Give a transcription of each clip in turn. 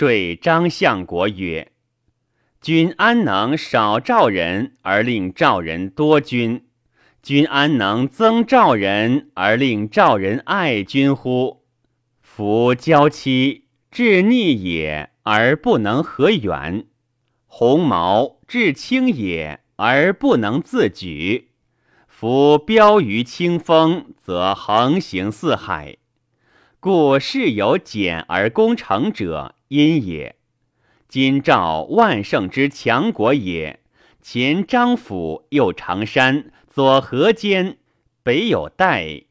说张相国曰：“君安能少赵人而令赵人多君？君安能增赵人而令赵人爱君乎？夫娇妻至逆也，而不能和远；鸿毛至轻也，而不能自举。夫标于清风，则横行四海。故事有简而攻成者。”因也，今赵万乘之强国也。前张府，右长山，左河间，北有代，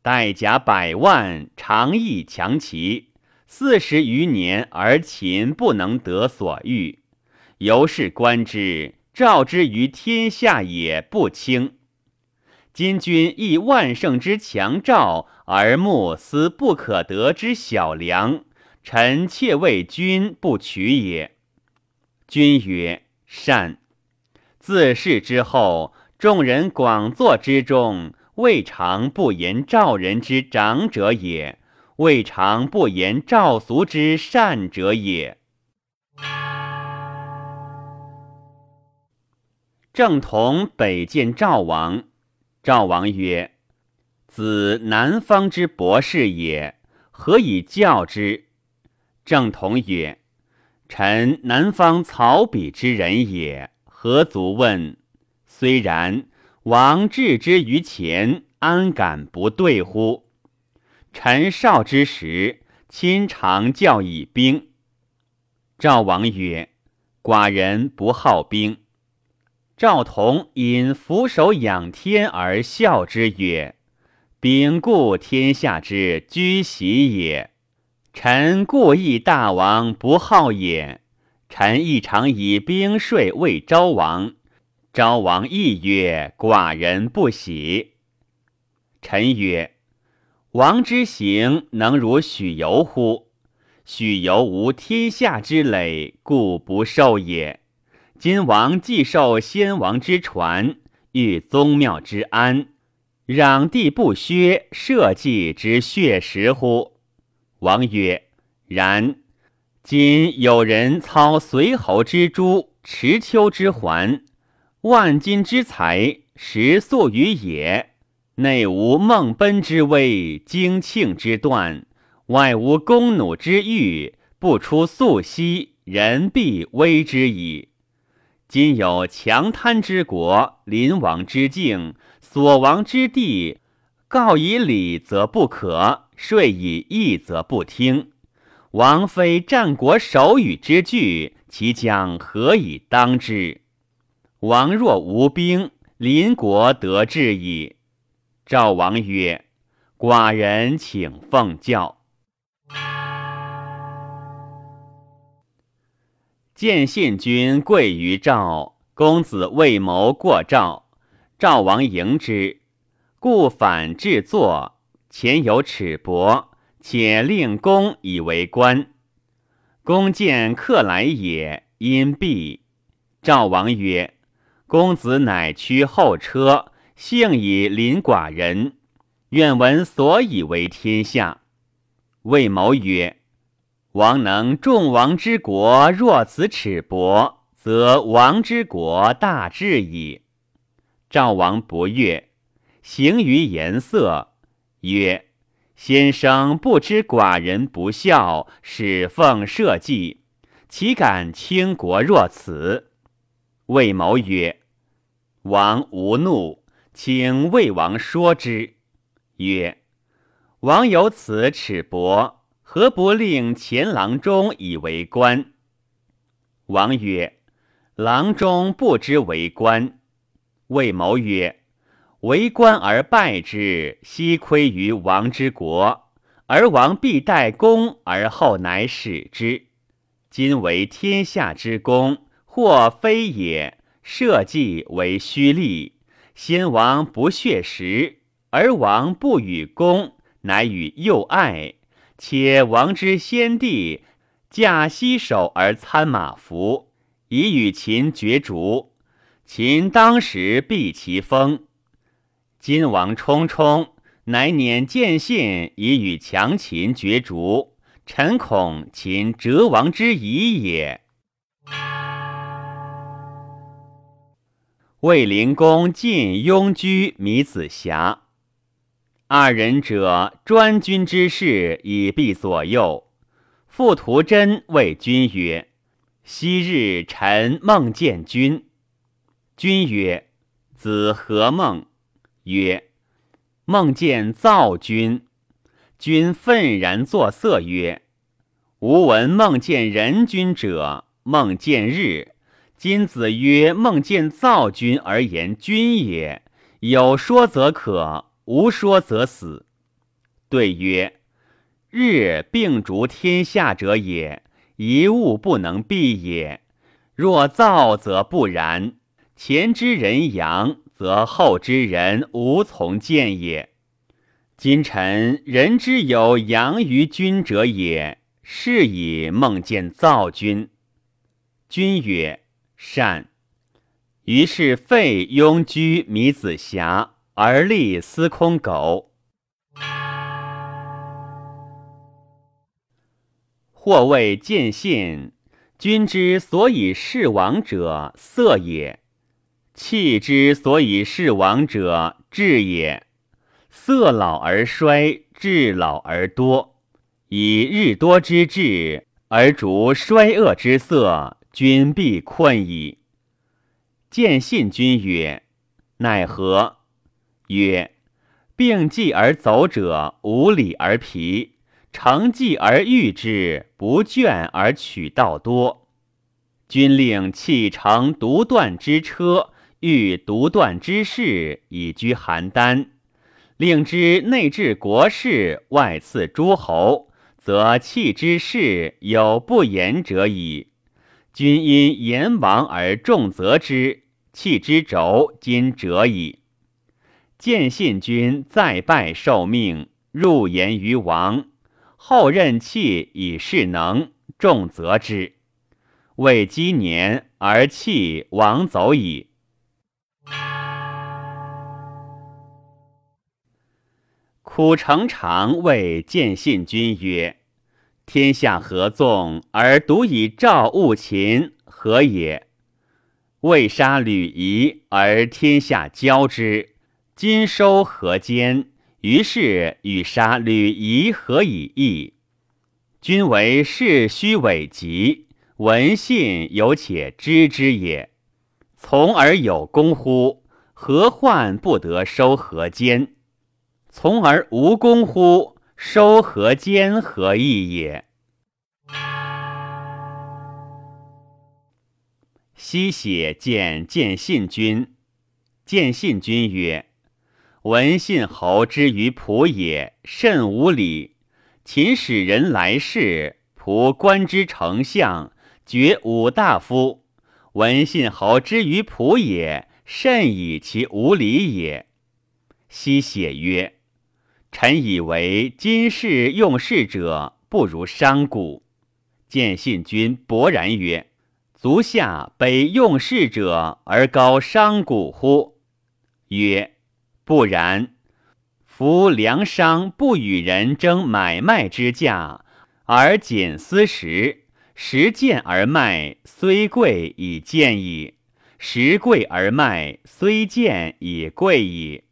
代甲百万，长邑强齐，四十余年而秦不能得所欲。由是观之，赵之于天下也不轻。今君亦万乘之强赵，而慕思不可得之小良。臣妾为君不取也。君曰：“善。”自是之后，众人广作之中，未尝不言赵人之长者也，未尝不言赵俗之善者也。正同北见赵王，赵王曰：“子南方之博士也，何以教之？”郑同曰：“臣南方曹鄙之人也，何足问？虽然，王置之于前，安敢不对乎？臣少之时，亲常教以兵。”赵王曰：“寡人不好兵。”赵同因俯首仰天而笑之曰：“兵固天下之居习也。”臣故意大王不好也。臣亦常以兵税为昭王，昭王亦曰：“寡人不喜。”臣曰：“王之行能如许由乎？许由无天下之累，故不受也。今王既受先王之传，欲宗庙之安，攘地不削，社稷之血食乎？”王曰：“然。今有人操随侯之诸，持丘之环，万金之财，食粟于野，内无孟奔之威，荆庆之断，外无弓弩之欲，不出素息，人必危之矣。今有强贪之国，临王之境，所亡之地，告以礼则不可。”睡以义则不听，王非战国手语之句，其将何以当之？王若无兵，邻国得志矣。赵王曰：“寡人请奉教。”见信君贵于赵，公子未谋过赵，赵王迎之，故反至坐。前有尺帛，且令公以为官。公见客来也，因避。赵王曰：“公子乃驱后车，幸以临寡人，愿闻所以为天下。”魏谋曰：“王能众王之国，若此尺帛，则王之国大治矣。”赵王不悦，行于颜色。曰：“先生不知寡人不孝，使奉社稷，岂敢倾国若此？”魏谋曰：“王无怒，请魏王说之。”曰：“王有此耻薄，何不令前郎中以为官？”王曰：“郎中不知为官。”魏谋曰。为官而败之，悉亏于王之国；而王必待公而后乃使之。今为天下之公，或非也。社稷为虚立，先王不血食，而王不与公，乃与幼爱。且王之先帝驾西首而参马服，以与秦绝逐。秦当时避其锋。今王冲冲乃辇见信以与强秦绝逐，臣恐秦折王之疑也。卫灵公进雍居米子瑕，二人者专君之事，以避左右。傅图真谓君曰：“昔日臣梦见君。”君曰：“子何梦？”曰：“梦见造君。”君愤然作色曰：“吾闻梦见人君者，梦见日。”今子曰：“梦见造君而言君也，有说则可，无说则死。”对曰：“日并逐天下者也，一物不能避也。若造则不然。前之人阳，则后之人无从见也。今臣人之有阳于君者也，是以梦见造君。”君曰。善。于是废庸居米子瑕，而立司空苟。或谓见信，君之所以事王者，色也；气之所以是王者，志也。色老而衰，志老而多。以日多之志，而逐衰恶之色。君必困矣。见信君曰：“奈何？”曰：“病继而走者，无礼而疲；成计而欲之，不倦而取道多。君令弃成独断之车，欲独断之事，以居邯郸；令之内治国事，外赐诸侯，则弃之事有不言者矣。”君因言王而重责之，弃之轴，今者矣。见信君再拜受命，入言于王，后任弃以示能，重责之。未积年而弃王走矣。苦成常谓见信君曰。天下合纵而独以赵务秦，何也？未杀吕夷而天下交之，今收河间，于是与杀吕夷何以异？君为事虚伪极，闻信有且知之也。从而有功乎？何患不得收河间？从而无功乎？收何间何意也？西写见见信君，见信君曰：“闻信侯之于仆也，甚无礼。秦使人来世，仆观之丞相，爵五大夫。闻信侯之于仆也，甚以其无礼也。”西写曰。臣以为今世用事者不如商贾。见信君勃然曰：“足下北用事者而高商贾乎？”曰：“不然。夫粮商不与人争买卖之价，而仅私食，食贱而卖，虽贵以贱矣；食贵而卖，虽贱以贵矣。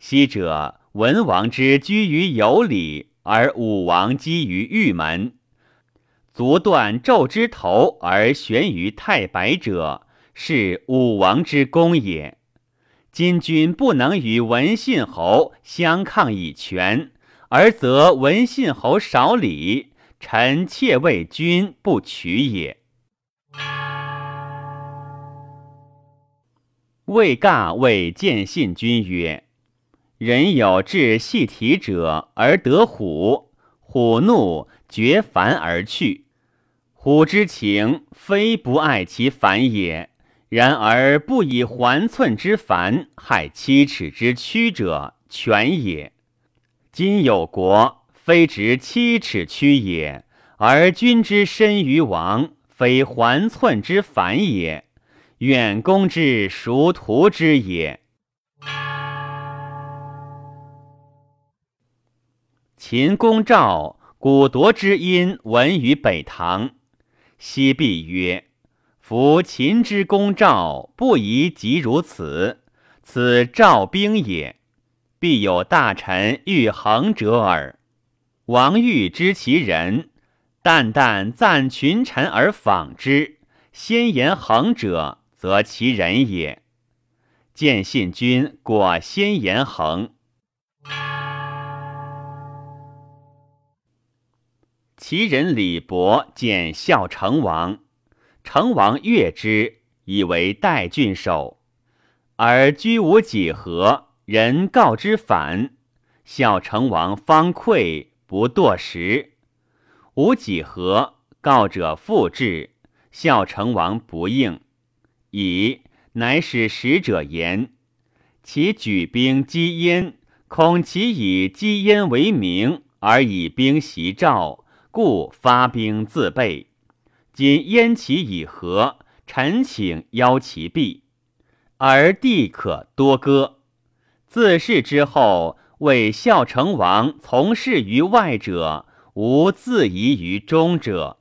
昔者。”文王之居于有里，而武王基于玉门；足断纣之头而悬于太白者，是武王之功也。今君不能与文信侯相抗以权，而则文信侯少礼，臣妾为君不取也。魏尬谓见信君曰。人有志细体者而得虎，虎怒绝凡而去。虎之情非不爱其反也，然而不以环寸之繁害七尺之屈者，全也。今有国，非值七尺屈也，而君之身于王，非环寸之繁也，远公之孰图之也？秦公赵古夺之音闻于北堂。西壁曰：“夫秦之公赵，不宜及如此。此赵兵也，必有大臣欲横者耳。王欲知其人，淡淡赞群臣而访之，先言横者，则其人也。见信君果先言横。”其人李伯见孝成王，成王悦之，以为代郡守。而居无几何，人告之反。孝成王方愧，不堕食。无几何告者复至，孝成王不应，以乃使使者言：其举兵击燕，恐其以击燕为名，而以兵袭赵。故发兵自备，今燕齐已和，臣请邀其毕，而地可多割。自是之后，为孝成王从事于外者，无自疑于中者。